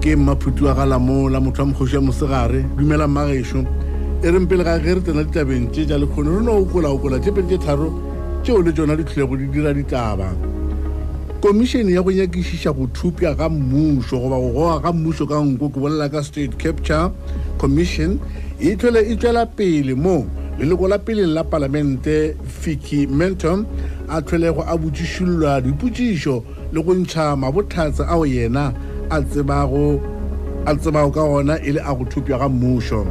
ke mmaphuti wa galamo la motho wa mokgoši ya mosegare dumela mmagešo e reng pele ga ge re tsena ditabeng tše ja lekgone re no okolaokola tše pedi tše tharo tšeo le tsona di tlholego di dira ditaba komišene ya go nyakišiša go thupja ga mmušo goba go goga ga mmušo ka nko ke bolela ka state capture commission e tlhole e tšwela pele moo leloko la peleng la palamente fiki mentom a tlholego a botšišololwa dipotšišo le go ntšha mabohlatse ao yena a tsebago a tsebago ka gona e le a go thopša ga mmušo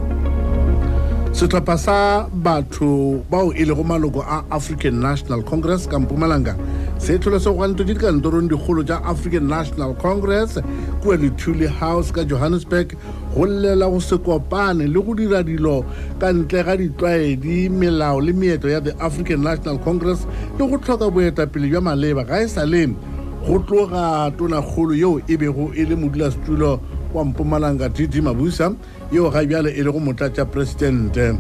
sehlopha sa batho bao e lego maloko a african national congress ka mpumalanga se tlholose go gwanto ke dikantorong dikgolo tša african national congress kua lethuli house ka johannesburg go llela go se kopane le go dira dilo ka ntle ga ditlwaedi melao le meetlo ya the african national congress le go tlhoka boetapele jwa maleba ga e sa le go tloga tonakgolo yeo e bego e le modulasetulo wa mpumalanga dd mabusa yeo ga bjale e lego motlatša presidente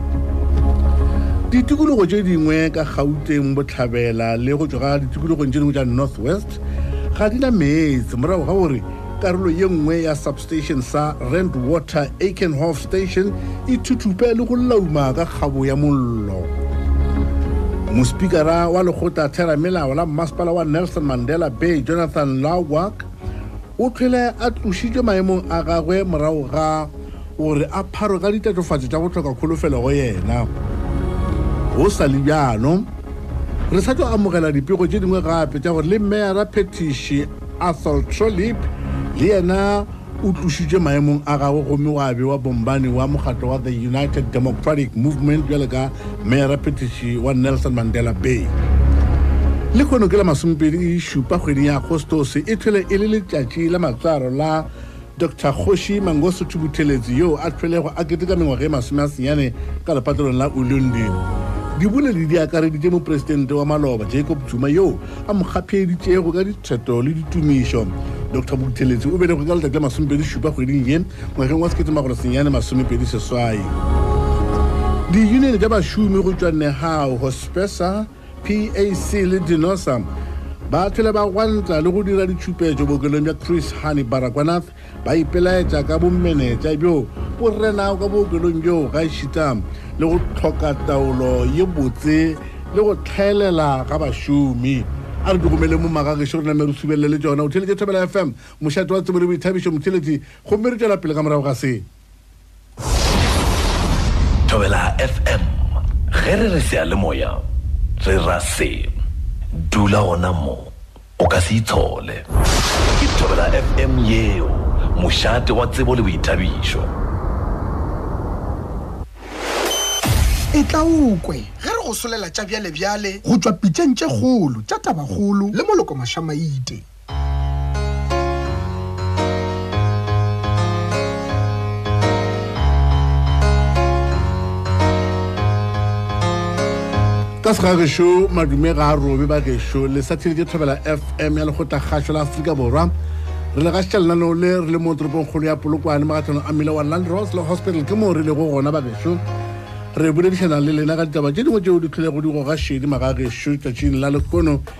ditikologo tše dingwe ka gauteng botlhabela le go tswa ga ditikologong tše dingwe tša north west ga di na meetse morago ga gore karolo ye nngwe ya substation sa rand water akenhof station e thuthupe le go lauma ka kgabo ya mollo mospikara wa lekgotla theramelao la mmasepala wa nelson mandela bay jonathan lawak o tlhwele a tlošitšwe maemong a gagwe morago ga gore a pharo ka ditatofatso tša go tlhoka kholofelo go yena go sa le bjano re sa tlo amogela dipego tše dingwe gape tša gore le mmeyara phetiši Athol Trollip le yena o tlošitše maemong a gagwe gomme wa be wa bombane wa mokgatlo wa the united democratic movement bjale ka meera petiši wa nelson mandela bay le kgono ke la masomepedi šupa kgweding ya agostose e thwele e le letšatši la matswaro la Dr. Kgoši Mangosuthu Buthelezi yo a tlhwelego a keteka mengwaga e masome a senyane ka lepatlelong la Ulundi. Diboledi di akareditše mopresidente wa maloba Jacob Zuma yo a mo kgapheeditšego ka dithreto le ditumišo. Dr. Buthelezi o belegwe ka letšatši la masomepedi šupa kgweding ye ngwageng wa sekete magolo senyane masomepedi seswai. Diunione tša bašomi go tšwa Nehao, Hospesa, pac le dinosa ba tlhole ba gwantla le go dira ditšhupetšo bookelong bja chris honey barakwanath ba ipelaetša ka bomenetša bjo bo renago ka bookelong bjo ga šita le go tlhoka taolo ye botse le go tlhaelela ga bašomi a re dikomele mo magageše gore name re subelele le tsona o theletše thobela fm mošate wa tsebo le boithabišo motheletši gomme re tšwela pele ka morago ga se thobela fm ge re re seyalemoya re ra se dula gona mo o ka se itshole ke thobela fm yeo mošate wa tsebo le boithabišo e tla ukwe ge re go solela tša bjalebjale go tšwa pitšeng tše kgolo tša tabakgolo le moloko mašamaite ka se ga gešo madume ga a robe ba gešo le sa tsheditse thobela fm ya lekgotla kgašo la aforika borwa re le gašitša lenaneo le re le mo toropongkgolo ya polokwane magatlhano a mile wa land rose le hospital ke moo re lego gona ba gešo re boledišanang le lena ka ditaba tše dingwe tšeo di tlholego di goga šedi magagešo tšatšing la lekono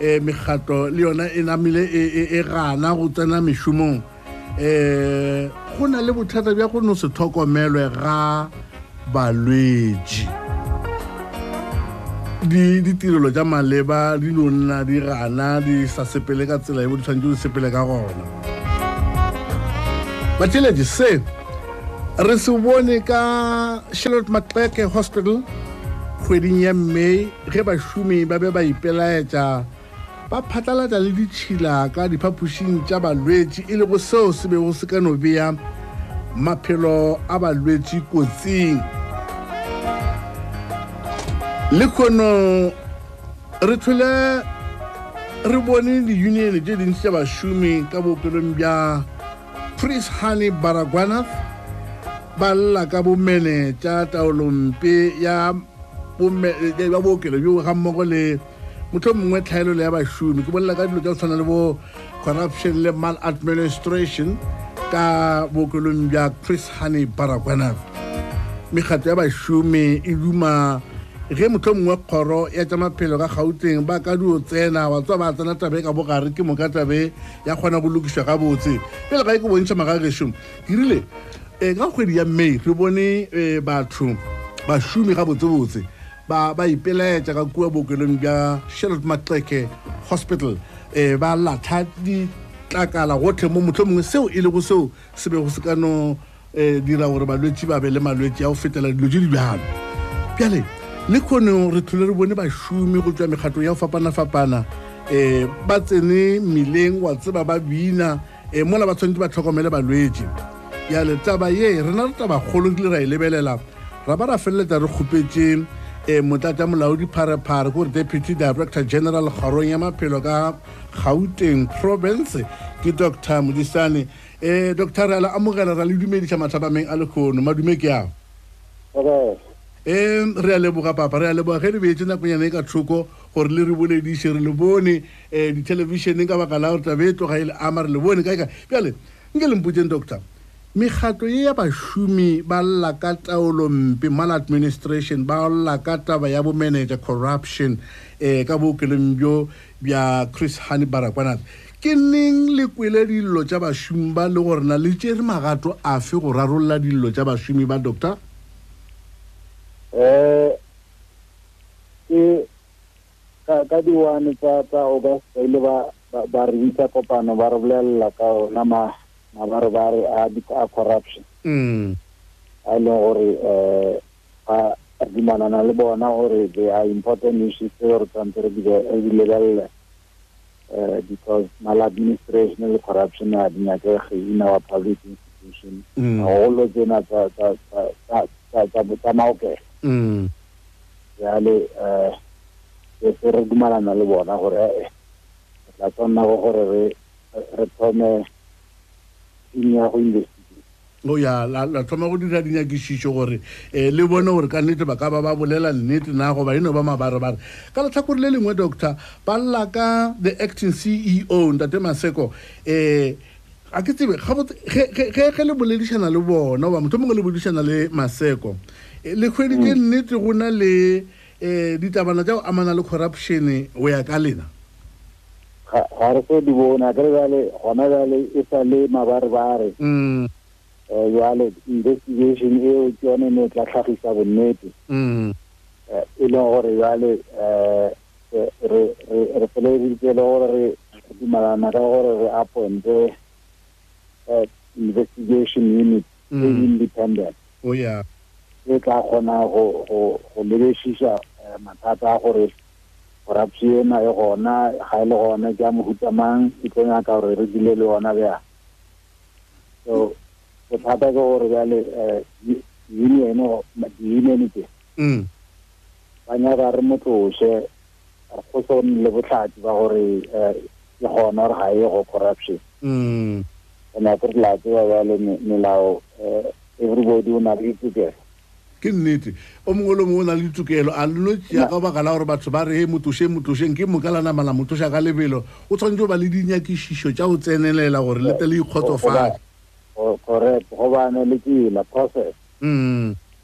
e mekgatlo le yona e namile e, e, e gana go tsena mešomong um go na le bothata bja go no se tlhokomelwe ga balwetši ditirelo tša maleba di no nna di gana di sa sepele ka tsela e bo di tshwanetse di sepele ka gona batšeletši se re se bone ka charlotte matleke hospital kgweding ya may ge bašomi ba be ba ipelaetša ba phatlalatša le ditšhila ka diphapošing tša balwetši e lego seo se bego se ka no bea maphelo a balwetši kotsing le kgono re thole re bone di-union tše dintši tša bašomi ka bookelong bja pris honey baragwanath ba lla ka bomene tša taolompe ya bomme eh, ba bookelo bjo ga mmogo le motho mongwe tlhaelelo ya bašomi ke bolela ka dilo tsa go tshwana le bo corruption le mal administration ka bookelong bja chris honey barakwana mekgatlo ya bašomi e duma ge motho mongwe kgoro ya tša maphelo ka gauteng ba ka dio tsena wa tswa ba tsena tabe ka bogare ke moka tabe ya kgona go lokišwa gabotse pele ga e ke bontšha magagešo e rile um ka kgwedi ya may re bone um batho bašomi gabotsebotse ba ba ipelaetša ka kua bookelong bja sherot maxeke hospital um ba latha ditlakala gotlhe mo motlho mongwe seo e lego seo se bego se ka no um dira gore balwetse ba be le malwetse a go fetela dilo tse di bjalo bjale le kgoneng re tlhole re bone bašomi go tswa mekgatlo ya go fapana-fapana um ba tsene mmileng wa tseba ba bina e mola ba tshwanetse ba tlhokomele balwetši ya letaba ye rena re tabakgolo kile ra e lebelela ra ba ra feleletsa re kgopetse um e, motlatsa molaodi pharephare ko deputy director general kgorong ya maphelo ka gauteng province ke doctor modisane um e, doctor re a le amogela ra le dumediša mathabameng a lekgono madume ke ao um re a leboga papa re a leboga ge re beetse nakonyana e ka thoko gore le re bolediše re le bone um dithelebišeneng ka baka la gore tabe e tloga e le ama re le bone kae kae bjale nke le mpotseng doctor mekgatlo ye ya bašomi ba lla ka taolo mpe mala administration ba lla ka taba ya bomanager corruption um ka bookelong bjo bja chris honey barakwanat ke neng le kwele dillo tša bašomi ba le gore na le tšere magato afe go rarolola dillo tša bašomi ba doctor um ke Ka, ka di-one tsa, tsa August ba ile ba, ba, ba re bitsa kopano ba re bolelela ka ona ma, mabaro ba re a, a corruption mm. a e leng gore um ba dumalana le bona gore they are important issues tseo re tshwanetse re di lebelele um because maladministration le corruption a di nyakege in our public institution mm. gagolo tsena tsa maokelo mm. jale um se re dumalana le bona gore e eh, re tla tshwanna go gore re re thome team ya go investigate o oh, ya la thoma go dira dinyakišišo gore um le bone gore ka nnete ba ka ba ba bolela nnete na goba e no ba mabarebare ka letlhakore le lengwe doctor ba lla ka the acting ceo ntate maseko um ga ke tsebe gabotse ge- ge ge- ge le boledišana le bona oba motho mongwe le boledišana le maseko eh, le hweditše nnete go na le um ditabana tša go amana le corruption go ya ka lena ga ga re se di bona ke re bjale gona bjale e sa le mabarebare Mm, Eh, jwale investigation eo ke yone ne e tla tlhagisa bonnete mm, Eh, e leng gore jwale um re re re feleleditse le gore re dumalana ka gore re appointe eh, investigation unit e mm. independent o oh, ya e tla kgona go go go lebesisa eh, mathata a gore corruption ena e gona ga e le gona ke a mohuta mang ke tlo nyaka gore re dile le yona bja so bothata ke gore bjale eh, union union tse Umm. Ba nyaka re mo tloše, go se le bohlatse ba gore ke gona gore ga e go corruption. Umm. And I think la tseba bjale melao everybody o na le ditokelo. Ke nnete. O mongwe le o mongwe o na le ditokelo. A le no tšea ka baka la gore batho ba re he mo tlošeng mo tlošeng ke moka la nama la mo tloša ka lebelo. O tshwanetse go ba le dinyakišišo tša go tsenelela gore le tle le ikgotsofatse. Correct. Gobane le tsela process. Umm.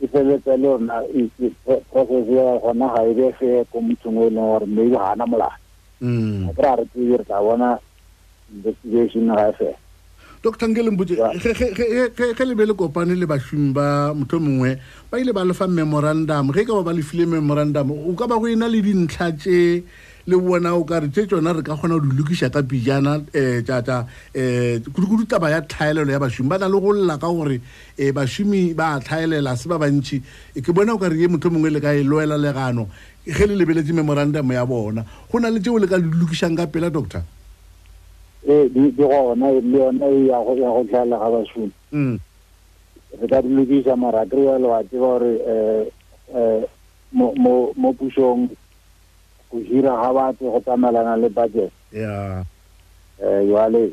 e feletsa le yona e, e, process ya gona ga e be fair ko mothong o e leng gore maybe ga ana molao mm. a kry-a re tsebe re tla bona investigation ga e fela doctor nke lempotse ge le be le kopane le bašomi ba motho mongwe ba ile ba lefa memorandum ge e ka ba ba lefile memorandum o ka ba go ena le dintlha tse le bona o ka re tse tsona re ka kgona go di lokiša ka pijana um eh, tata um eh, kudu-kudu taba ya tlhaelelo ya bašomi ba na le go lla ka gore e bašomi ba a tlhaelela se ba bantši e ke bona o ka re ye motho mongwe le ka e loela legano ge le lebeletše memorandum ya bona go na le tšeo le ka le lokišang ka pela doctor ee di gona le yona e ya go ya go tlhaela ga bašomi mm. re ka di lokiša mara ke wa le wa tseba gore um um mo mo pusong go hira ga batho go tsamaelana le budget ya eh, jwale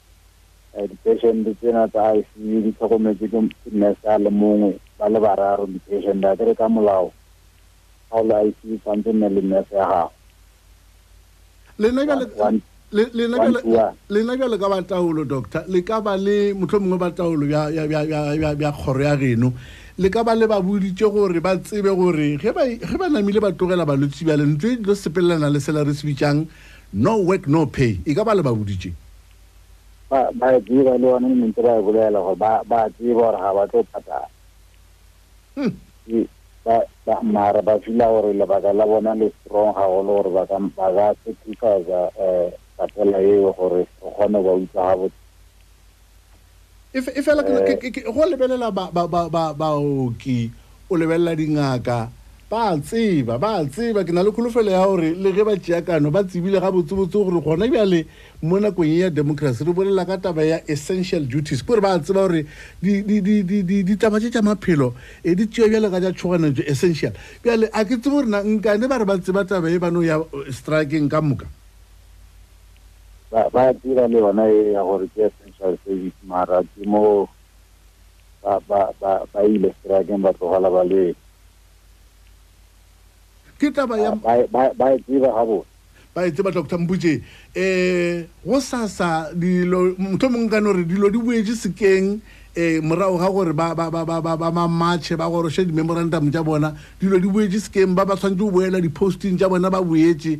Eh, dipešente tsena tsa icu di tlhokometse ke nurse a le mongwe ba le bararo dipešente a kere ka molao ga o le icu tshwanetse nne le nurse ya gago lena bjale ka bataolo doctor le ka ba le motlho mongwe bataolo bja kgoro ya geno le ka ba le ba boditse gore ba tsebe gore ge ba namile ba tlogela balwetse bjale ntlo e dilo sepelelana le sela re se bitsang no work no pay e ka ba le ba boditse ba ba e tseba le one ne ntse ba e bolela gore ba ba tseba gore ga ba tlo patala hmm. ba ba mara ba fila gore lebaka la bona le strong ga golo gore ba ka ba ka sacrifice eh patela eo gore o kgone ba utlwa ga botse e fela go lebelela baoki o lebelela dingaka ba tseba ba tseba ke na le kholofelo ya gore le ge ba tšeakano ba tsebile ga botsebotse gore gona bjale mo nakong ya democracy re bolela ka taba ya essential duties kore ba tseba gore ditaba tše tša maphelo e di tšewa bjale ka tša tšhoganetso essential bjale a ke tsebo gore na nkane ba re ba tseba taba e ba no ya eh, strikeng ka moka ba ba dira le yona e ya gore ke essential service mara ke mo ba ba ba ba ile strikeng ba tlogela ba le ke taba ya ba ba ba e tseba ga botse ba e tseba doctor mbutše um go sasa dilo motho mongwe ka no re dilo di boetse sekeng um morago ga gore ba ba- ba- ba- ba- ba mamatšhe ba goroshe di-memorandum tša bona dilo di boetse sekeng ba ba tshwanetse go boela di-posting tša bona ba boetse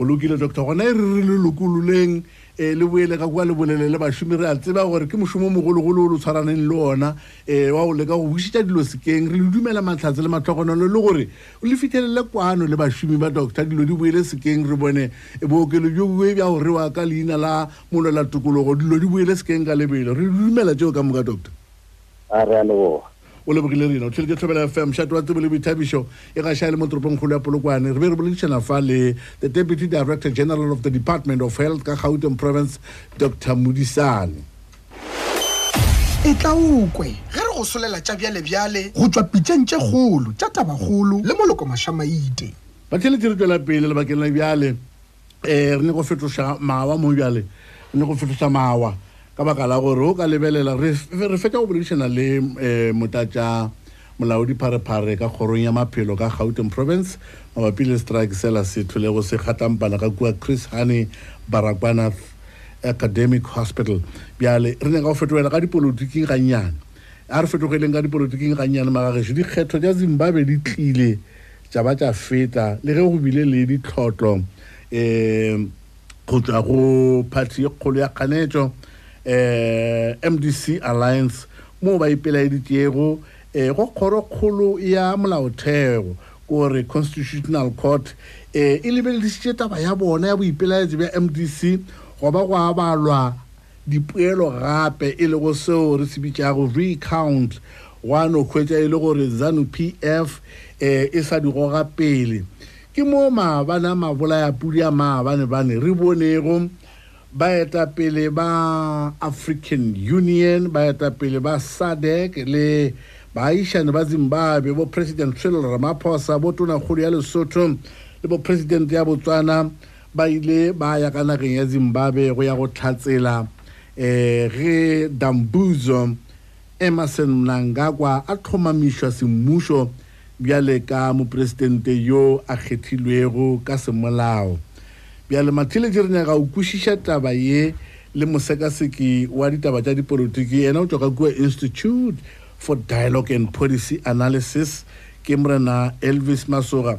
go lokile doctor gona e re re le lokololeng um le boele ka kua le bolele le bašomi re a tseba gore ke mošomo mogologolo o lo tshwaraneng le ona um wa go leka go bušetša dilo sekeng re le dumela matlhatse le matlhogonolo le gore o le fitlhelele kwano le bašomi ba doctor dilo di boele sekeng re bone e bookelo bjo bue bja go rewa ka leina la molola tokologo dilo di boele sekeng ka lebelo re le dumela tšeo ka moka doctor a re a leboga o lebogile rena o tlhile ke tlhobela fm šate wa tsebo le boithabišo e gaša e le mo toropong kgolo ya polokwane re be re boledišana fa le the deputy director general of the department of health ka gauteng province dr modisane e tla okwe ge re go solela tša bjalebjale go tšwa pitšeng tše kgolo tša tabakgolo le moloko mašamaite ba tšheletse re tswela pele lebakeng la bjale um re ne go fetoša mawa mo bjale re ne go fetoša mawa ka baka la gore o ka lebelela re fetsa go boledišana le um eh, motatša molaodi pharephare ka kgorong ya maphelo ka gauteng province mabapi le strike sela se thulego se kgatlampana ka kua chris honey barakwana academic hospital bjale re ne ka go fetolela ka dipolotiking gannyane a re fetogeleng ka dipolotiking gannyane magagešo dikgetho tša zimbabwe di tlile tša ba tša feta le ge go bile le ditlhotlo um go tšwa go phathi ye kgolo ya kganetšo um mdc alliance moo ba ipelaeditšego um go kgorokgolo ya molaotheo gore constitutional court um e lebeledišitše taba ya bona ya boipelaetso bja mdc go ba go abalwa dipoelo gape e lego seo re se bitšago recount wa no hwetša e le gore Zanu PF e, e sa di goga pele. Ke moo maabane a mabolayapudi a maabanebane re bonego baetapele ba African Union, baetapele ba SADC le baagišani ba Zimbabwe, bo President Cyril Ramaphosa, bo Tonakgolo ya Lesotho le bo President ya Botswana Ba ile ba ya ka nageng ya Zimbabwe go ya go tlhatsela eh, ge Dambudzo Emmerson Mnangagwa a tlhomamišwa semmušo bjale ka mopresidente yo a kgethilwego ka semolao. Bjale Mathiletje re nyaka go kwešiša taba ye le mosekaseki wa ditaba tša dipolotiki yena o tšwa ka kua Institute for Dialogue and Policy Analysis ke Morena Elvis Masoga.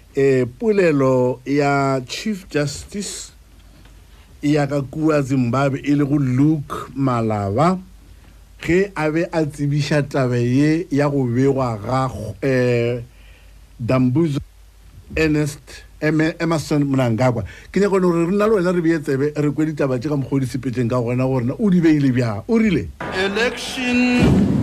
E, polelo ya Chief Justice e ya ka kua Zimbabwe e le go Luke Malaba ge a be a tsebiša tabe ye ya go begwa ga e, Dambuzo Ernest Emerson Mnangagwa Ke nyaka no re rena le wena re beye tsebe re kwe ditaba tše ka mokgwa o di sepetleng ka gona gore na o di beile bjang. O rile. Election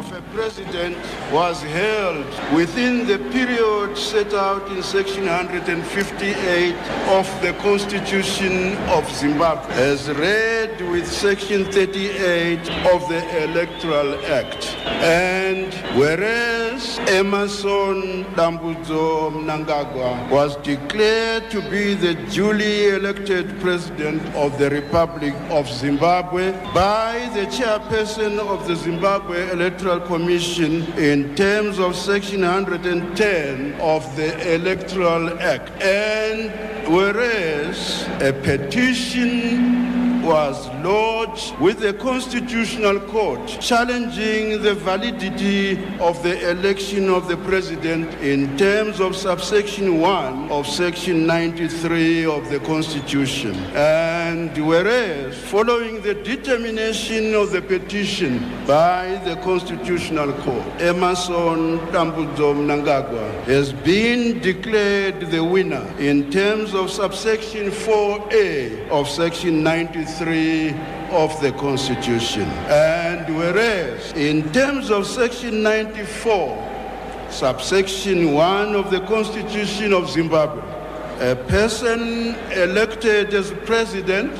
of a president was held within the period set out in section 158 of the Constitution of Zimbabwe as read with section 38 of the Electoral Act and whereas Emerson Dambudzo Mnangagwa was declared to be the duly elected President of the Republic of Zimbabwe by the chairperson of the Zimbabwe Electoral Commission in in terms of Section 110 of the Electoral Act. And whereas a petition was lodged with the Constitutional Court challenging the validity of the election of the President in terms of subsection 1 of Section 93 of the Constitution. And whereas, following the determination of the petition by the Constitutional Court, Emerson Tambudzo Mnangagwa has been declared the winner in terms of subsection 4A of section 93 of the Constitution. And whereas, in terms of section 94, subsection 1 of the Constitution of Zimbabwe, a person elected as president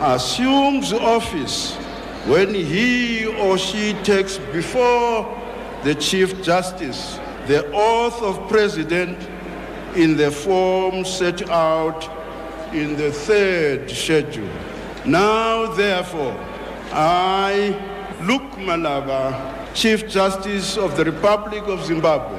assumes office when he or she takes before the Chief Justice the oath of president in the form set out in the third schedule. Now, therefore, I, Luke Malaba, Chief Justice of the Republic of Zimbabwe,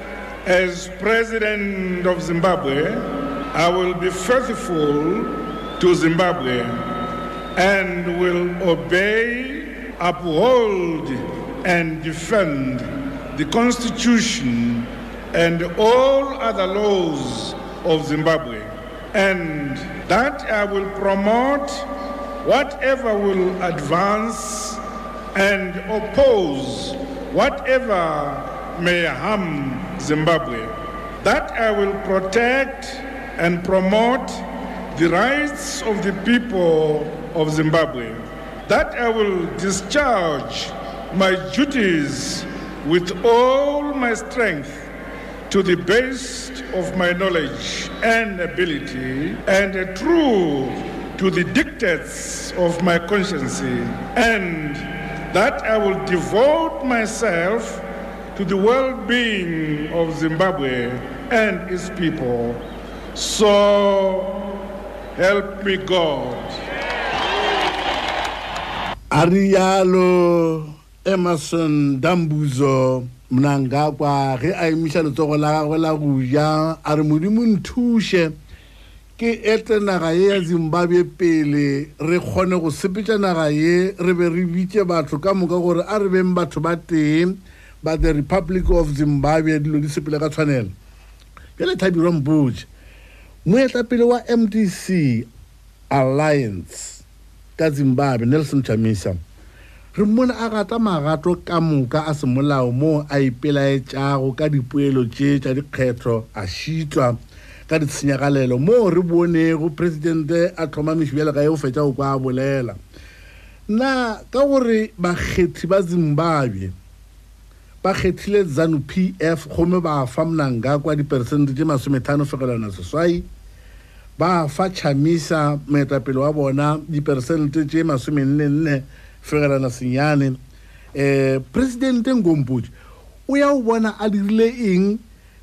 as President of Zimbabwe, I will be faithful to Zimbabwe and will obey uphold and defend the Constitution and all other laws of Zimbabwe, and that I will promote whatever will advance and oppose whatever may harm Zimbabwe, that I will protect and promote the rights of the people of Zimbabwe that I will discharge my duties with all my strength to the best of my knowledge and ability and true to the dictates of my conscience and that I will devote myself to the well-being of Zimbabwe and its people. So help me God. ariyalo Emmerson Dambudzo Mnangagwa ge a emiša letsogo la gagwe la go ja a re Modimo nthuše ke etle naga ye ya Zimbabwe pele re kgone go sepetša naga ye re be re bitše batho ka moka gore a re beng batho ba tee ba the Republic of Zimbabwe dilo di sepele ka tshwanelo. Bjale Thabirwa Mpotše moetlapele wa mdc Alliance ka Zimbabwe, Nelson Chamisa, re mmone a gata magato ka moka a semolao moo a ipelaetšago ka dipoelo tše tša dikgetho a šitwa ka ditshenyagalelo moo re bonego Presidente a tlhomamišo bjale ga e o fetša go kwa a bolela na ka gore bakgethi ba Zimbabwe ba kgethile Zanu PF gomme ba fa Mnangagwa diperesente tše masomethano fegelwana seswai, ba fa Chamisa moetapele wa bona diperesente tše masomennenne fegelwana senyane. Um presidente Ngompotši o ya o bona a dirile eng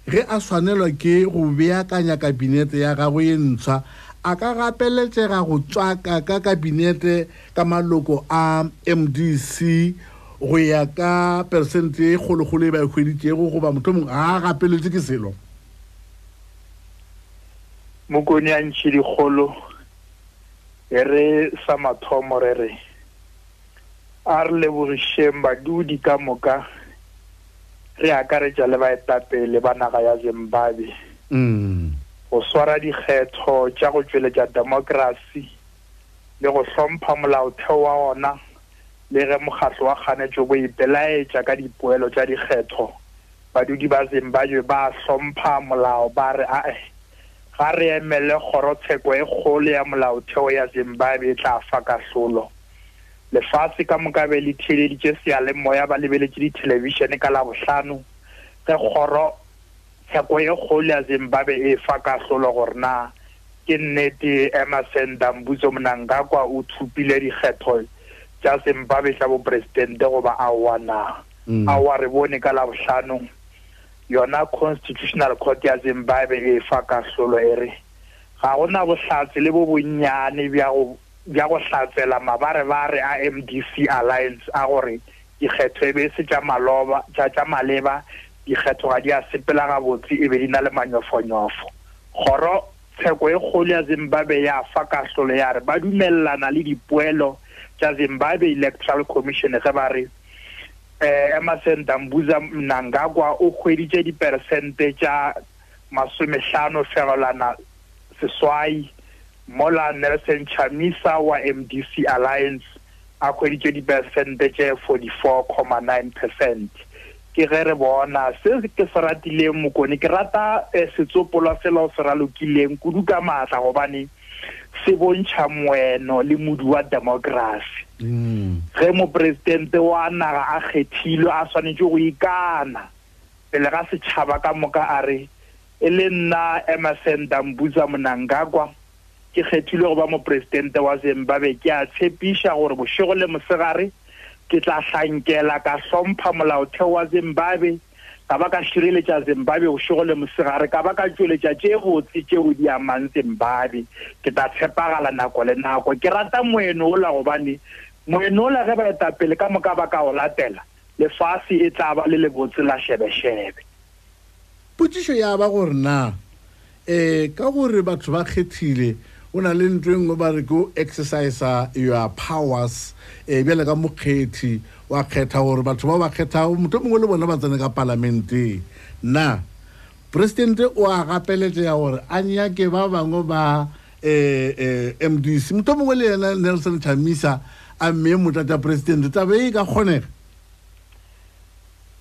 ge a swanelwa ke go beakanya kabinete ya gagwe ye ntshwa a ka gapeletšega go tswaka ka kabinete ka maloko a mdc Go ya ka peresente e kgolokgolo e ba e hweditšego, goba mohlomong ga a gapeletše ke selo. Mokone a ntšhe dikgolo, e re sa mathomo re re, A re lebogišeng badudi ka moka, re akaretša le baetapele ba naga ya Zimbabwe, go swara dikgetho tša go tšweletša demokrasi le go hlompha molaotheo wa ona. Le ge mokgatlo wa kganetšo bo ipelaetša ka dipoelo tša dikgetho, badudi ba Zimbabwe ba a hlompha molao ba re, Ae, ga re emele kgorotsheko e kgolo ya molaotheo ya Zimbabwe e tla fa kahlolo. Lefase ka moka be le theeleditše seyalemoya ba lebeletše dithelebišene ka Labohlano ge kgoro Tsheko e kgolo ya Zimbabwe e fa kahlolo gore na ke nnete Emmerson Dambudzo Mnangagwa o thopile dikgetho tša Zimbabwe tša bopresidente goba aowa na. Aowa re bone ka Labohlano yona Constitutional Court ya Zimbabwe e fa kahlolo e re ga go na bohlatse le bo bonnyane bja go bja go hlatsela mabarebare a mdc Alliance a gore Dikgetho e be e se tša maloba, tša tša maleba, dikgetho ga di a sepela gabotse e be di na le manyofonyofo. Kgoro tsheko e kgolo ya Zimbabwe ya fa kahlolo ya re ba dumelelana le dipoelo tša Zimbabwe Electoral Commission ge ba re eh, Emerson Dambuza Mnangagwa o hweditše diperesente tša masomehlano fegelwana seswai Mola Nelson Chamisa wa mdc Alliance a hweditše diperesente tše 44.9 percent. Ke ge re bona. Se ke se ratileng Mokone, ke rata eh, setsopolwa sela o se ralokileng kudu ka maatla gobane se bontšha moeno le modu wa demokrasi. Mm. Ge mopresidente wa naga a kgethilwe a swanetše go ikana pele ga setšhaba ka moka a re E le nna Emmerson Dambuza Mnangagwa, ke kgethilwe go ba Mopresidente wa Zimbabwe, ke a tshepiša gore bošego le mosegare ke tla hlankela ka hlompha Molaotheo wa Zimbabwe, ka ba ka šireletša Zimbabwe bošego le mosegare, ka ba ka tšweletša tše botse tšeo di amang Zimbabwe. Ke tla tshepagala nako le nako. Ke rata moeno wola gobane moeno wola ge baetapele ka moka ba ka o latela, lefase e tla ba le lebotse la šebešebe. Potšišo ya ba gore na e ka gore batho ba kgethile go na le ntlo e nngwe ba re ke go exercisa your powers e bjale ka mokgethi wa kgetha gore batho ba ba kgethago motho mongwe le bona ba tsene ka palamenteng na presidente o a gapeletšea gore a nyake ba bangwe ba eh, eh, mdc motho mongwe le yena nelson chamisa a mme motlatša presidente tabe e ka kgonega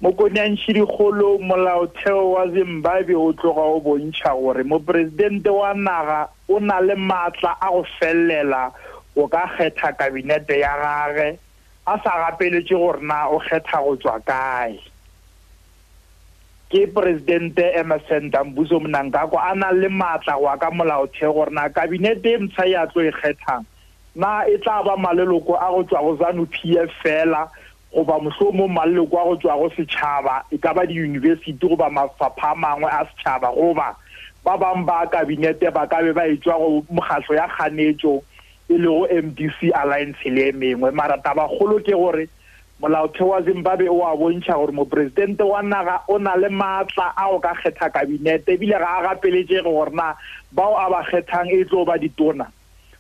Mokonyantšhidikgolo, Molaotheo wa Zimbabwe o tloga o bontšha gore Mopresidente wa naga o na le maatla a go felelela go ka kgetha kabinete ya gage a sa gapeletše gore na o kgetha go tšwa kae. Ke Presidente Emmerson Dambudzo Mnangagwa a nang le maatla go ya ka Molaotheo gore na kabinete e mpsha ye a tlo e kgethang na e tla ba maleloko a go tšwa go Zanu PF feela, goba mohlomong maloko a go tšwa go setšhaba, e ka ba diyunibesiti goba mafapha a mangwe a setšhaba, goba ba bangwe ba Kabinete ba ka be ba etšwa go mekgatlo ya kganetšo e lego mdc Alliance le e mengwe. Mara tabakgolo ke gore Molaotheo wa Zimbabwe o a bontšha gore Mopresidente wa naga o na le maatla a go ka kgetha Kabinete ebile ga a gapeletšege gore na bao a ba kgethang e tlo ba ditona,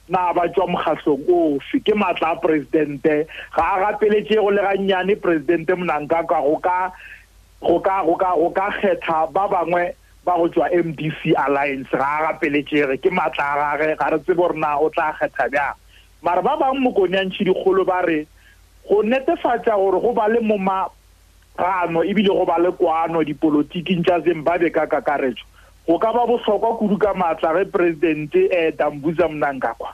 na ba tšwa mokgahlong ofe, ke maatla a Presidente, ga a gapeletšego le gannyane Presidente Mnangagwa go ka, go ka, go ka, go ka kgetha ba bangwe ba go tšwa MDC Alliance, ga a gapeletšege, ke maatla a gage, ga re tsebe gore na o tla kgetha bjang. Mara ba bangwe, Mokone a ntšhidikgolo, ba re go netefatša gore go ba le mo ma, Gano e bile go ba le kwano dipolotiking tša Zimbabwe ka kakaretšo go ka ba bohlokwa kudu ka maatla ge Presidente eh, Dambuza Mnangagwa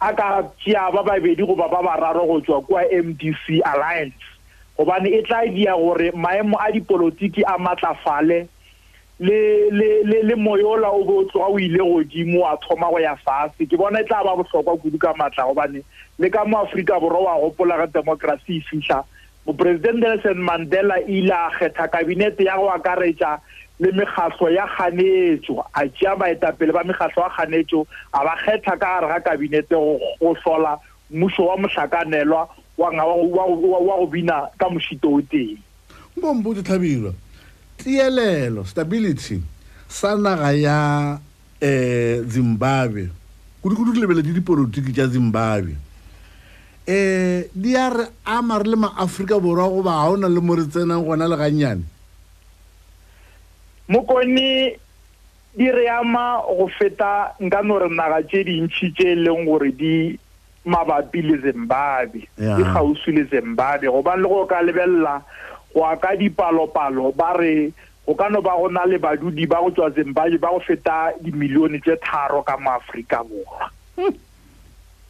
a ka tšea ba babedi goba ba bararo go tšwa kua MDC Alliance gobane e tla dia gore maemo a dipolotiki a matlafale le, le, le, le moyola o be o tloga o ile godimo wa thoma go ya fase. Ke bona e tla ba bohlokwa kudu ka maatla gobane le ka mo Afrika Borwa wa gopola ge demokrasi e fihla Mopresidente Nelson Mandela e ile a kgetha kabinete ya go akaretša le mekgahlo ya kganetšo, a tšea baetapele ba mekgahlo ya kganetšo a ba kgetha ka gare ga kabinete go, go hlola mmušo wa mohlakanelwa wa, nga, wa, wa, wa, wa go bina ka mošito o tee. Mpompotše Tlhabirwa, tielelo, stability, sa naga ya. Zimbabwe, kudu-kudu re lebeletse dipolotiki tša Zimbabwe. Um di a re ama re le ma-Afrika Borwa goba ga o na le mo re tsenang gona le gannyane? Mokone, Di re ama go feta nka no re naga tše dintši tše e leng gore di mabapi le Zimbabwe, di kgauswi le Zimbabwe gobane le go ka lebelela go ya ka dipalo-palo ba re Go ka no ba go na le badudi ba go tšwa Zimbabwe ba go feta dimilione tše tharo ka mo Afrika Borwa.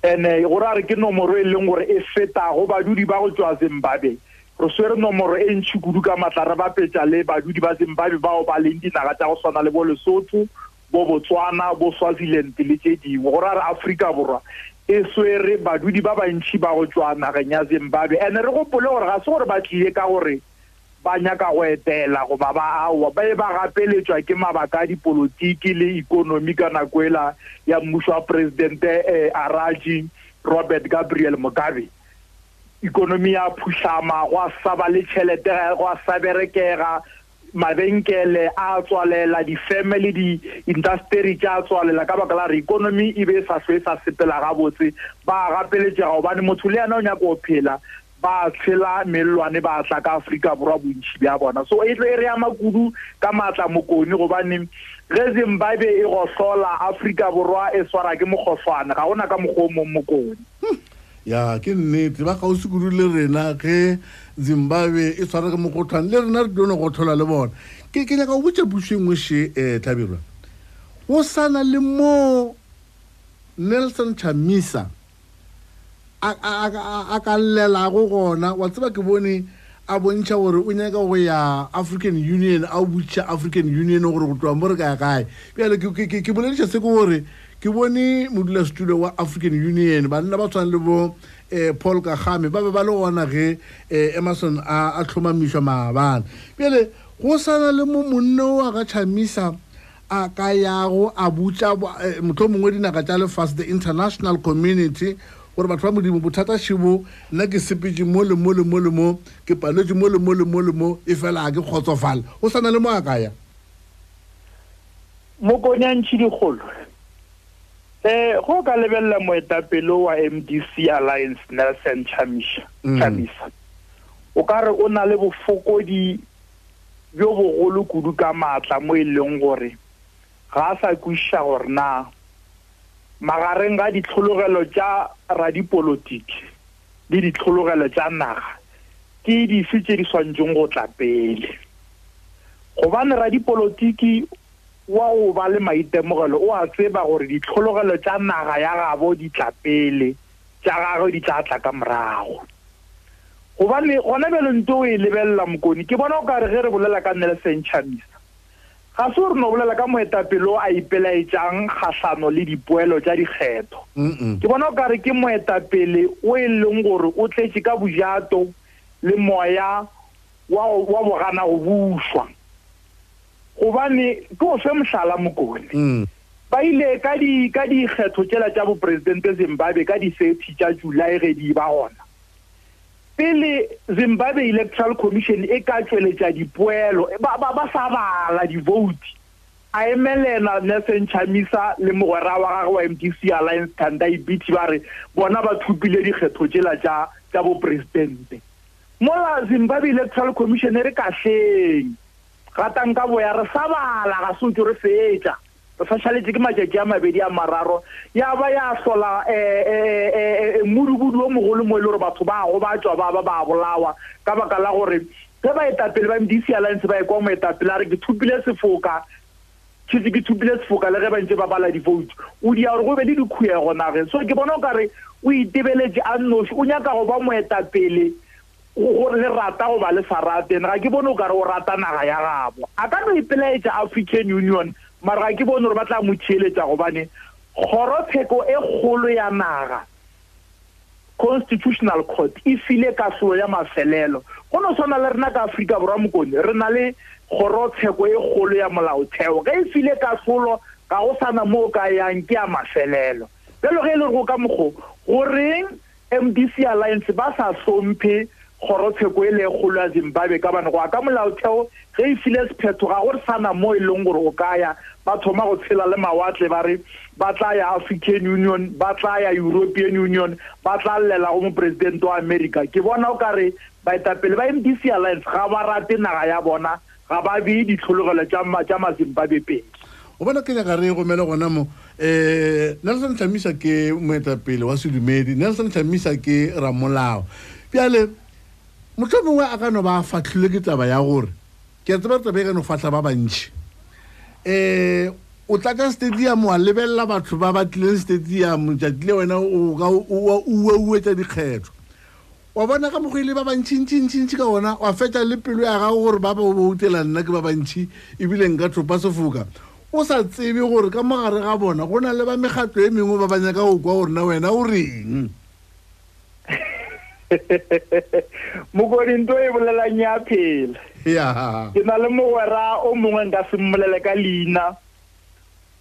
Ene go ra re ke nomoro e leng gore e feta go badudi ba go tšwa Zimbabwe. Re swere nomoro e ntšhi kudu ka matla re bapetša le badudi ba Zimbabwe bao ba leng dinaga tša go swana le bo Lesotho, bo Botswana, bo Swaziland le tše dingwe. Go ra re Afrika Borwa e swere badudi ba bantšhi ba go tšwa nageng ya Zimbabwe. Ene re gopole gore ga se gore ba tlile ka gore ba nyaka go etela goba ba aowa, ba be ba gapeletšwa ke mabaka a dipolotiki le ikonomi ka nako ela ya mmušo wa Presidente Araji Robert Gabriel Mugabe. Ikonomi ya phuhlama, gwa sa ba le tšhelete, gwa sa berekega, mabenkele a tswalela, difeme le diintasteri tša tswalela ka baka la gore ikonomi e be e sa hlwe e sa sepela gabotse. Ba gapeletšega gobane motho le yena o nyaka go phela, ba tshela mellwane ba tla ka Afrika Borwa bontši bja bona so e tlo e re ama kudu ka maatla mokoni gobane ge Zimbabwe e gohlola Afrika Borwa e swara ke mokgohlwane ga gona ka mokgwa o mong mokoni ya ke nnete ba kgauswi kudu le rena ge Zimbabwe e swara ke mokgohlwane le rena re tlono gotlhola le bona ke ke nyaka go botša pušo engwe she um eh, tlhabirwa go sana le moo Nelson Chamisa a, a, a, a, a ka llelago gona wa tseba ke bone a bontšha gore o nyaka go ya african union a o botšiša african union gore go tloa mo re ka ya kae bjale ke- ke- ke- ke bolediša se ke gore ke bone modulasetulo wa african union banna ba tshwana le bo um paul kagame ba be ba le gona ge um emerson a a tlhomamišwa maabane bjale go sana le mo monne wa ga chamisa a ka yago a butša mohlomongwe dinaga tša lefase the international community gore batho ba modimo bothata šibo nna ke sepetše mo le mo le mo le mo ke palwetše mo le mo le mo le mo e fela ga ke kgotsofale o sa na le mo a ka ya mokonyantšhi dikgolo um go ka lebelela moetapelo wa m d c alliance nelson chamisa mm. o ka re o na le bofokodi bjo bogolo kudu ka maatla mo e leng gore ga a sa kwešiša gore na magareng ga ditlhologelo tša radipolotiki le ditlhologelo tša naga ke dife tše di swantšeng go tla pele. Gobane radipolotiki wa go ba le maitemogelo o a tseba gore ditlhologelo tša naga ya gabo di tla pele, tša gagwe di tla tla ka morago. Gobane gona bjalo nto o e lebelela mokoni, ke bona o ka re ge re bolela ka Nelson Chamisa, ga se o re no bolela ka moetapele o a ipelaetšang kgahlano le dipoelo tša dikgetho. Ke bona o ka re ke moetapele o e leng gore o tletše ka bojato le moya wa boganagobušwa. Gobane, ke o fe mohlala, Mokone. Ba ile ka di, ka dikgetho tšela tša bopresidente Zimbabwe ka di 30 tša July ge di eba gona. Pele Zimbabwe Electoral Commission e ka tšweletša dipoelo, ba, ba, ba sa bala divouti. A emelena Nelson Chamisa le mogwera wa gagwe wa mdc Alliance Thandai Biti ba re bona ba thopile dikgetho tšela tša, tša bopresidente. Mola Zimbabwe Electoral Commission e re kahleng. Ratang ka boya re sa bala ga se utšo re fetša re sa šaletše ke matšatši a mabedi a mararo ya ba ya hlola mmudubudu o mogolo mo e le gore batho ba go ba tšwa ba ba ba bolawa ka baka la gore ge baetapele ba ndc alliance ba ekwa moetapele a re ke thupile sefoka tshetse ke thupile sefoka le ge ba ntse ba bala divoutu o dia gore go be le dikhuego nageng so ke bona o kare o itebeletše a nnoši o nyaka go ba moetapele gore le rata goba le sa rate ene ga ke bone o kare o rata naga ya gabo a ka no ipelaetša african union mare ga ke bone gore ba tla mo theeletša gobane kgorotsheko e kgolo ya naga constitutional court e file kahlolo ya mafelelo go no tshwana le rena ka afrika borwa mokone re na le kgorotsheko e kgolo ya molaotheo ge e file kahlolo ga go sana moo ka yang ke ya mafelelo bjalo ge e le go ka mokgo goreng Mdc Alliance ba sa hlomphe kgorotsheko e le e kgolo ya Zimbabwe kabane go ya ka molaotheo ge e file sephetho ga go sa na mo e leng gore o ka ya. Ba thoma go tshela le mawatle ba re ba tla ya African Union, ba tla ya European Union, ba tla llela go mopresidente wa America. Ke bona o ka re baetapele ba Mdc Alliance ga ba rate naga ya bona ga ba bee ditlhologelo tša mazimbabwe pedi o bona ke nyaka re e romele gona mo um nelson tlhamisa ke moetapele wa sedumedi nelson tlhamisa ke ramolao bjale motho o mongwe a ka no ba fatlhile ke taba ya gore ke a tseba taba e ka no fatlha ba bantšhi um o tlatsa stadium wa lebelela batho ba ba tlileng stadium tšatsi le wena o ueuetsa dikgetho wa bona ka mokgwele ba bantšhintšhintšhintšhi ka ona wa fetla le pelo ya gago gore ba ba boutela nna ke ba bantšhi ebile nka thopa sefoka o sa tsebe gore ka mogare ga bona go na le ba megatlo e mengwe ba ba nyaka go kwa gorena wena o reng mokodi nto e bolelang ya phela ke na le mogwera o mongwe nka se mmolele ka leina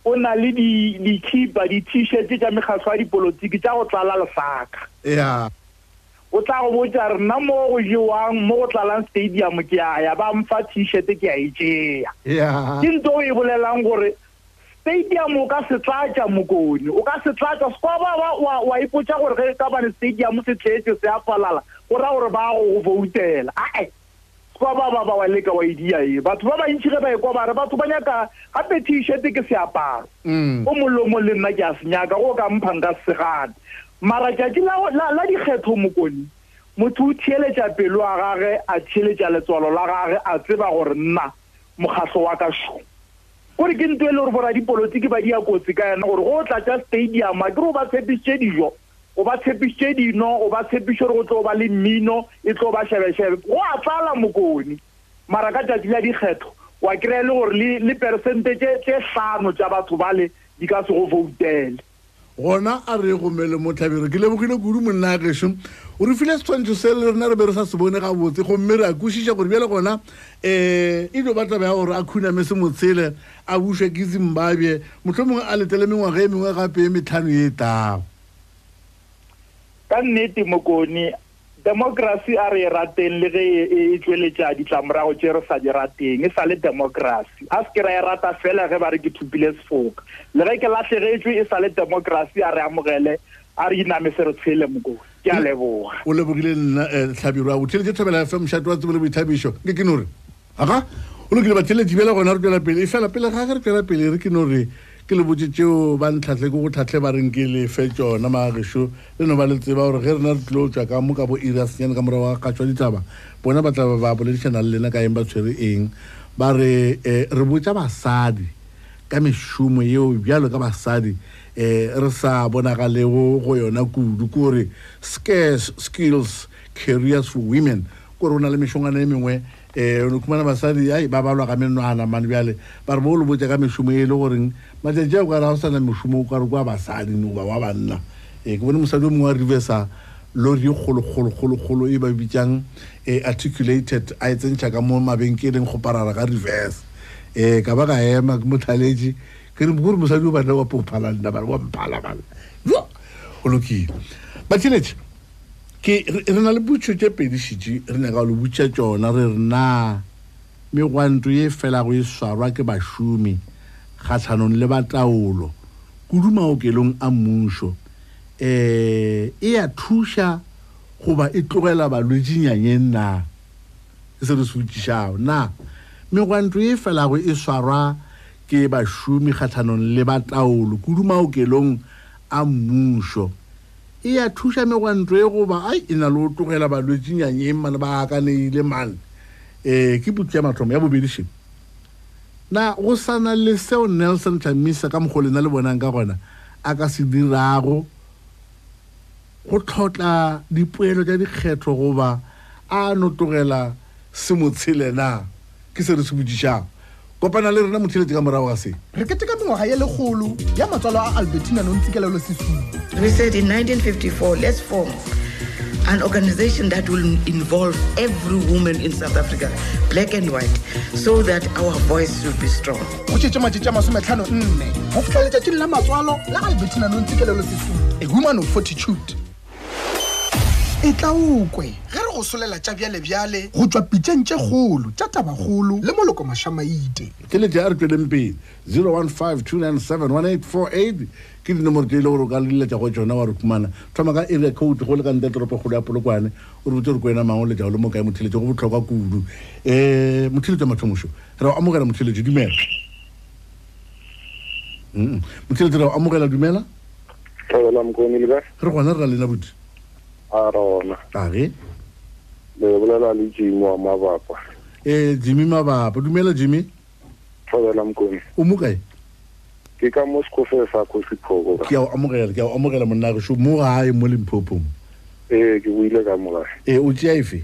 O na le di, dikhipa, di-t-shirt tša mekgatlo ya dipolotiki tša go tlala lefaka. Ea. O tla go botša re, Nna mo go jewang, mo go tlalang stadium ke a ya, ba mfa t-shirt ke a e tšea. Ea. Ke nto o e bolelang gore stadium o ka se tlatša mokone, o ka se tlatša. Se kwa ba ba wa, wa ipotša gore ge ka bane stadium se tletše se a falala, go ra gore ba go go voutela. Ae. Ba ba ba ba wa leka wa idia e. Batho ba bantši ge ba ekwa ba re batho ba nyaka gape T-shirt ke seaparo. O molomo le nna ke a se nyaka, go o ka mpha nka se gane. Mara tšatši la, la, la dikgetho mokoni, motho o theeletša pelo ya gage, a theeletša letswalo la gage, a tseba gore nna, mokgahlo wa ka šo. Gore ke nto e le gore boradipolotiki ba dia kotsi ka yena gore go tlatša stadium, akere o ba tshepišitše dijo. O ba tshepišitše dino, o ba tshepišitše gore go tlo ba le mmino, e tlo ba šebešebe. Go a tlala mokoni. Mara ka tšatši la dikgetho, wa kry-a e le gore le, le persente tše, tše hlano tša batho bale di ka se go voutele. Gona a re go mele mo Tlhabiro. Ke lebogile kudu monna ya gešo. O re file setswantšho se le rena re be re sa se bone gabotse, gomme re a kwešiša gore bjale gona um e dio ba taba ya gore a khuname se mo tshele. a bušwe ke Zimbabwe, mohlomongwe a letele mengwaga e mengwe gape e metlhano ye e tlago. Ka nnete, Mokoni, demokrasi a re e rateng le ge e, e, e tšweletša ditlamorago tše re sa di rateng, e sa le demokrasi. A se ke ra e rata fela ge ba re ke thopile sefoka. Le ge ke lahlegetšwe, e sa le demokrasi a re amogele, a re iname se re tshele, Mokoni. Ke a leboga. O lebogile nna, eh, Hlabirwa. O theletše Thobela FM, mošate wa tsebo le boithabišo. Ke ke no re. aga o lokile batheletši bjale gona re tswela pele e fela pele ga ge re tswela pele re ke no re ke lebotse tšeo ba ntlhatle ke go tlhatle ba reng ke lefe tsona magešo le no ba le tseba gore ge rena re tlilo tswa ka mo ka bo ira senyane ka morago ga kgatswa ditaba bona ba tla ba boledišana le lena ka eng ba tshwere eng ba re um re botsa basadi ka mešomo yeo bjalo ka basadi um re sa bonagalego go yona kudu ke gore scarce skills careers for women ko re o na le mešongwana e mengwe um o khumana basadi ai ba balwa ka menwana mane bjale ba re bo o le botse ka mešomo e le goreng matšatši ao kare ga go sana mešomo o kare kwa basadi no ba wa banna um ke bone mosadi o mongwe wa reversa lori e kgolokgolokgolokgolo e ba bitsang um articulated a e tsentšha ka mo mabenkeleng go parara ga reverse um ka ba ka ema ke motlhaletše ke re kore mosadi o banna wa pophala nna bare wa mphala bana jo go lokile batšheletše ke re na le butšo tše pedi šitši re nyaka go le butša tšona re re na megwanto ye felago e swarwa ke bašomi kgatlhanong le ba taolo kudu maokelong a mmušo um e ya thuša goba e tlogela balwetši nyanyeng na ke se re se botšišago na megwanto ye felago e swarwa ke bašomi kgatlhanong le ba taolo kudu maokelong a mmušo E ya thuša megwanto e goba ai e na le o tlogela balwetši nyanyeng mane ba akaneile mane. E, ke putso ya mathomo ya bobedi šeng. Na go sana le seo Nelson Chamisa ka mokgo lena le bonang ka gona a ka se dirago go tlhotla dipoelo tša dikgetho goba a no tlogela se motshele na? Ke se re se botšišago. Kopana le rena motheletše ka morago ga se. Re keteka mengwaga ye lekgolo ya matswalo a Albertina Nontsikelelo Sesupo. We said in 1954, let's form an organization that will involve every woman in South Africa, black and white, so that our voice will be strong. go tšetše matšetše a masometlhano nne go fihla letšatšing la matswalo la albertina nontsikelelo sesupo a woman of fortitude e tla okwe ge re go solela tša bjalebjale go tšwa pitšeng tše kgolo tša tabakgolo le moloko mašamaite ke lete a re tsweleng pele 0152971848 ke dinomoro tse e le gore o ka leletša go tsona wa re fumana thoma ka area code go le ka ntle toropo kgolo ya polokwane o re botse gore ko ena mang o letša o le mo kae motheletso go botlhokwa kudu um eh, motheletso mathomošo re o amogela motheletso dumela motheletso re o amogela dumela Thobela Mokone le kae? Re gona rra lena buti. A re gona. A ge? Le bolela le Jimmy wa Mabapa. Eh Jimmy Mabapa, dumela Jimmy. Thobela Mokone. O mo kae? Ke ka mo sekofele sa Khosi Phoko. Ke a o amogela, ke a o amogela monna go sho mo gae mo Limpopo. Eh ke buile ka mo gae. Eh o tšea efe?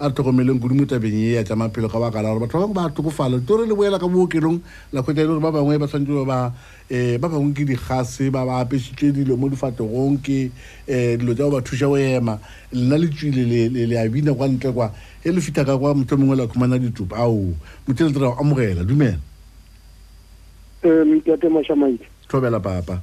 a re tlhokomeleng kudu mo tabeng ye ya tša maphelo ka baka la gore batho ba bangwe ba tokofala to re le boela ka bookelong la kgwetsa e le gore ba bangwe ba tshwanetse ba ba um ba bangwe ke digase ba ba apešitše dilo mo difategong ke um dilo tsa go ba thuša go ema lena le tswile le a bina kwa ntle kwa e le fitha ka kwa motho mongwe la khumana ditupa ao motho le tira go amogela dumela um tate mašamaile thobela papa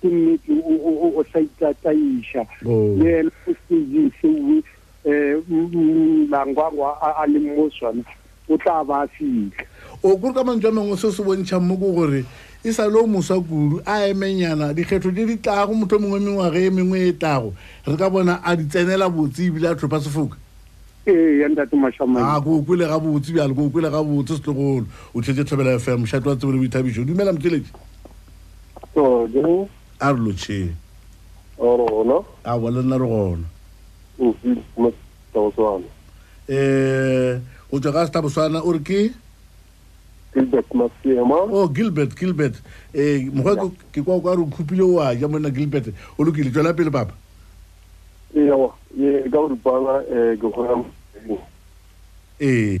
ke nnete o sa itataiša oh. le ena o stageng seoe um langwangwa a leng mo sona o tla ba a fitlha o kore ka mantswe a mangwe seo se bontšhang mo ke gore e sa le o mosa kudu a emenyana dikgetho tse di tlago motho o mongwe mengwaga e mengwe e tlago re ka bona a di tsenela botse ebile a tlhopha sefoka ee, a ah, ko kwele ga botse bjale ko kwele ga botse setlogolo o tlhetse tlhabela fm mošato wa tsebole boithabišo dumela motšweletši a re lotšheng a wa le nna re gona um o tswa ka setaboswana o re ke Gilbert Masiema. Oh, Gilbert, Gilbert. Eh, mokgwa yeah. ke kwa kwa re khupile wa ja monna Gilbert. O lokile tswela pele papa. Ewa, ye ka go dipana eh ke go Eh.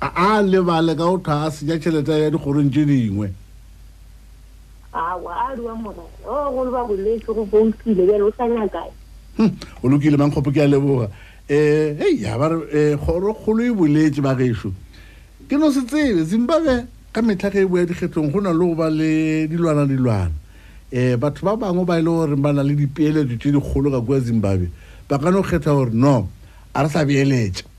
A a lebale ka go thwa a senya tšhelete ya dikgorong tše dingwe? Awa, a re wa morara. O, oh, go leba bolwetse go boutile, bjale o sa nyakae? Hm, o lokile mankgopo ke a leboga. Eh, hey, ya ba re eh kgoro kgolo e boletse ba gešo. Ke no se tsebe Zimbabwe ka metlha ge e boya dikgethong go na le go ba le dilwana dilwana. Eh batho ba bangwe ba ile e gore ba na le dipeeletso tše dikgolo ka kwa Zimbabwe. Ba ka no kgetha gore no, a re sa beeletša.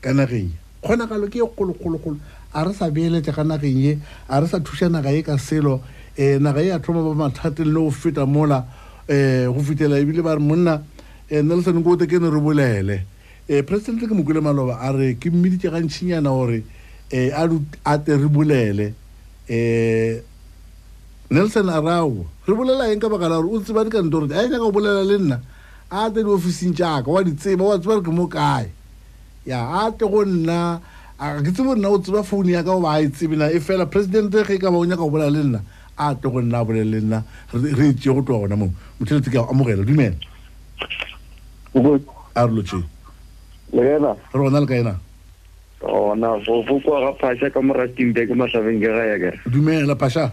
ka nageng ye. Kgonagalo ke ye kgolokgolokgolo. A re sa beeletša ka nageng ye, a re sa thuša naga ye ka selo, um naga ye ya thoma ba mathateng le go feta mola, um go fihlela ebile ba re monna um Nelson ko o te kene re bolele. Um Presidente ke mo kwele maloba a re ke mmiditše gantšhinyana gore um a, a te re bolele. Um Nelson a re aowa, re bolela eng ka baka la gore o tsebadi kantoro te a e nyaka go bolela le nna? a tle diofising tšaka wa di tseba wa tseba re ke mo kae ya a tle go nna a ke tsebo nna o tseba founu ya ka o ba a e tsebe na e fela presidente ge e ka ba o nyaka go bolela le nna a tle go nna a bolele le nna re e tseye go tloga gona moo motheletse ke a amogela dumela a re lotšee le yena re gona le ka yena ona go kwa ga phasha ka morating ke mahlabeng ke ga ya ke dumela phasha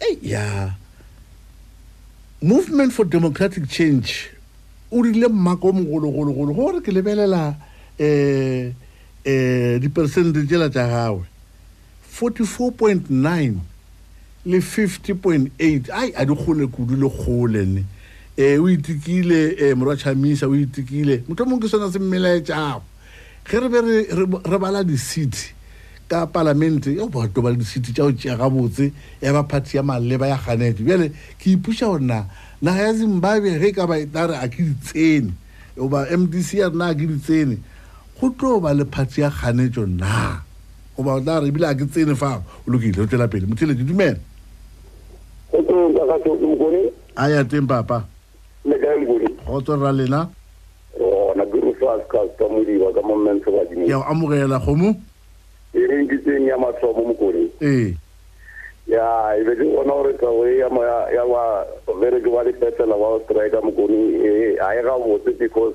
Eya, Movement for Democratic Change o rile mmako o mogologologolo go gore ke lebelela um um diperesente tšela tša gagwe 44.9 le 50.8 ai a di kgole kudu le kgole ne um o itikile um morwa chamisa o itikile motho mongwe ke sona se mmelaetšago Ge re be re, re, re bala disithi ka palamente, yo batho ba le disithi tša go tšea gabotse ya ba phathi ya maleba ya ganetšwe. Bjale ke ipuša gore na naga ya Zimbabwe ge e ka ba e tla re a ke di tsene, goba MDC ya re na a ke di tsene, go tlo ba le phathi ya kganetšo na? Goba o tla re ebile a ke tsene fao. O lokile, re tšwela pele. Motheletši, dumela. Go teng ka ga tšo, o bone? A ya teng, papa. le kae lebone go tswa ra lena gona ke re fa ka tswa modiba ka mommen se badimo ya amogela gomo e re ntitseng ya mathomo mokone ee ya e be ke gona gore tsago e ya ba bere ke ba le petlela ba strike mokone e a e ga botse because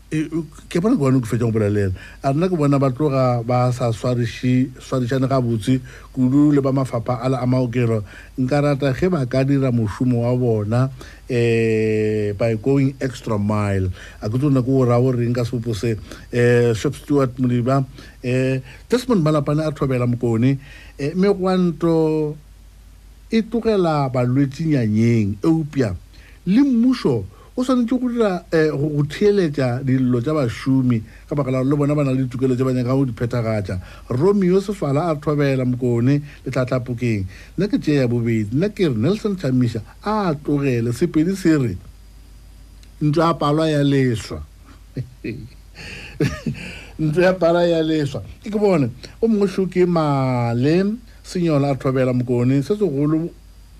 E, ke bona ke bone ke fetsa go bolelela a nna ke bona ba tloga ba sa swarišane gabotse kudu le ba mafapha a le a maokelo nka rata ge ba ka dira mošomo wa bona um by going extra mile a ke tsone ko o raya o reng ka sepopo se um shop stewart modiba um eh, desmond malapane a thobela mokone um megwanto e tlogela balwetsi nyanyeng eupša le mmušo O swanetše go dira eh, go, go theeletša dillo tša bašomi ka baka la gore le bona ba na le ditokelo tše ba nyakago go di phethagatša. Romeo Sefala a thobela Mokone le Tlhatlhapokeng. Nna ke tšea ya bobedi. Nna ke re Nelson Chamisa a tlogele. Sepedi se re ntlo ya palwa ya leswa. ntlo ya pala ya leswa ke ke bone o mongwe šo ke male senyola a thobela Mokone se segolo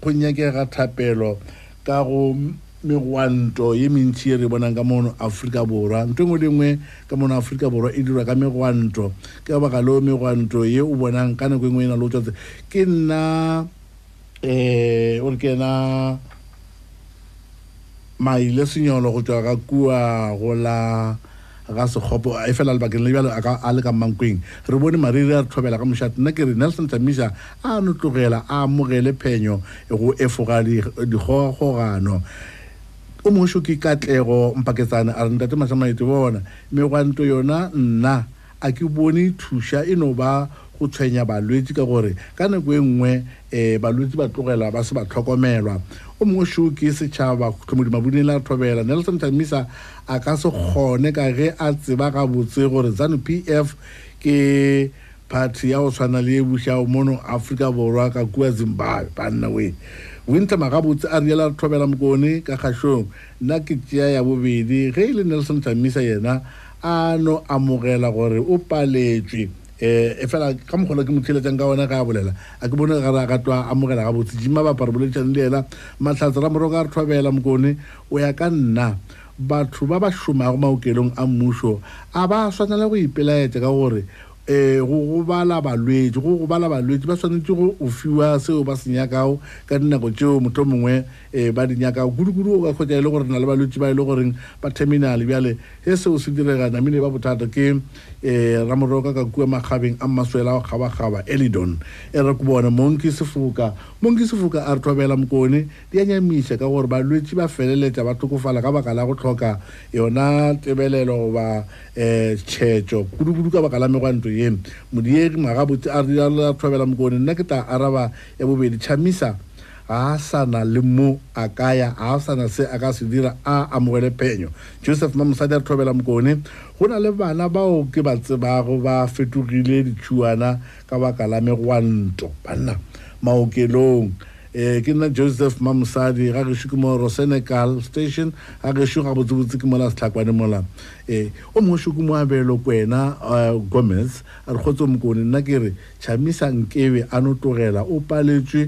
go nyakega thapelo ka go megwanto ye mentši ye re bonang ka mono afrika borwa nto engwe le engwe ka mono afrika borwa e dirwa ka megwanto ke ka baka leo megwanto ye o bonang ka nako engwe e na le go tswatse ke nna um o re ke ena maile senyolo go tswa ka kua go la ga sekgopo e fela lebakeng le bjalo a ka a le ka mankweng re bone mariri a re tlhobela ka mošate nna ke re nelson tlamisa a no tlogela a amogele phenyo go efoga dikgogakgogano o mongwe šo ke katlego mpaketsane a re ntate mašamaete bona megwanto yona nna a ke bone thuša e no ba go tshwenya balwetši ka gore ka nako e nngwe e balwetsi ba tlogela ba se ba tlhokomelwa o mongwe šo ke setšhaba tlho modimo bune la thobela nelson chamisa a ka se kgone ka ge a tseba gabotse gore zanu p f ke party ya go tshwana le e bušago mono aforika borwa ka kua zimbabwe banna we winter magabotse a riela thobela mokone ka kgašong nna ke tšea ya bobedi ge e le nelson chamisa yena a no amogela gore o paletšwe e fela ka mokgona ke mo tšheletsang ka ona ga a bolela a ke bone gare a ka twa amogela ga botse jima bapa re boledišane le ena mahlatse ra moroka a re thobela mokone o ya ka nna batho ba ba šomago maokelong a mmušo a ba swanela go ipelaetsa ka gore um go gobala balwetši go gobala balwetši ba swanetše go o fiwa seo ba se nyakago ka dinako tšeo moto mongwe e ba di nyaka kudu-kudu o ka kgwetsa e le gore na le balwetse ba e le goreng ba terminale bjale ge seo se direga namine ba bothata ke um eh, ramoroka ka kua makgabeng a mmaswela wa kgabakgaba elidon e re ko bone monki sefoka monki sefoka a re thobela mokone di a nyamiša ka gore balwetse ba feleletša ba tlokofala ka baka la go tlhoka yona tebelelo goba um eh, tšhetšo kudu-kudu ka baka la megwanto ye modiegi magabotse a re a thobela mokone nna ke tla araba ya bobedi chamisa Ga a sa na le mo a ka ya, ga a sa na se a ka se dira, a amogele phenyo. Joseph ma mosadi a thobela Mokone, Go na le bana bao ke ba tsebago ba fetogile ditšhuana ka baka la megwanto. Banna maokelong. Ee, ke nna Joseph ma mosadi, ga gešo ke mo Rosenekal Station, ga gešo gabotsebotse ke mola Setlhakwane mola. Ee, o mongwe šoko Moabelo Kwena Gomez a re, Kgotsong Mokone, nna ke re Chamisa nkebe a no tlogela, o paletšwe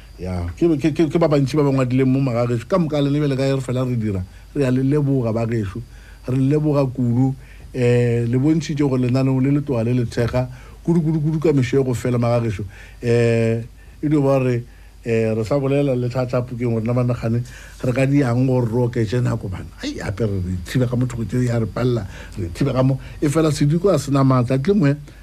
ya ke ba bantši ba ba ngwadileng mo magagešu ka moka lene bjale ka e re fela re dira re ya le leboga ba gešu re leboga kudu um eh, le bontšhitše gore lenaneo le letoa le lethekga kudukudukudu ka mešo e go fela magagešu um eh, e dio ba re um re sa bolela le tlhatlhapokeng gore na banagane re ka diang gore re oketse nako bana ai ape re re thibe ka mo thokotse ya re palela re thibe ka mo e fela sediko a sena maatla tle moe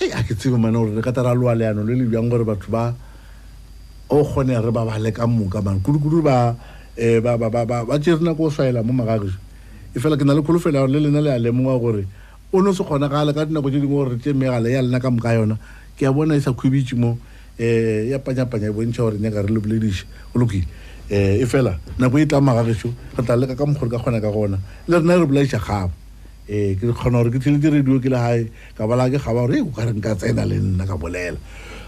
ei a ke tsebe mana gore re ka tara loa leano le le bjang gore batho ba o kgone re ba bale ka moka man kudu-kudu ba eh, ba ba ba ba tšere nako o swaela mo magagiso e fela ke na le kholofelo ya gore le lena le a lemoga gore o no se kgonagale ka dinako tse dingwe gore re tše megala ya lena ka moka yona ke a bona e sa khwebitše mo um ya panyapanya e bontšha gore nyaka re le bolediše go lokile um e fela nako e tla magagiso re tla leka ka mokgore ka kgona ka gona le rena re bolaiša kgabo ee ke kgona gore ke tlhele di radio ke le gae ka bala ke gaba gore e o ka re nka tsena le nna ka bolela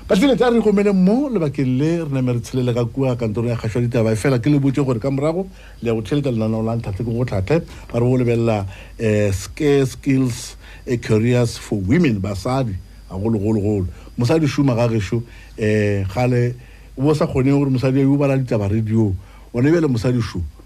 ba tlile tla re gomele mo lebakeng le re name re tshelele ka kua kantoro ya kgašwa ditaba e fela ke le botse gore ka morago le ya go theletsa lenaneo la ntlhatlhe ke go tlhatlhe ba re o lebelela um scare skills a careers for women basadi gagologologolo mosadi šuma ga gešo um eh, gale bo sa kgoneng gore mosadi yo bala ditaba radio one bjale mosadi šo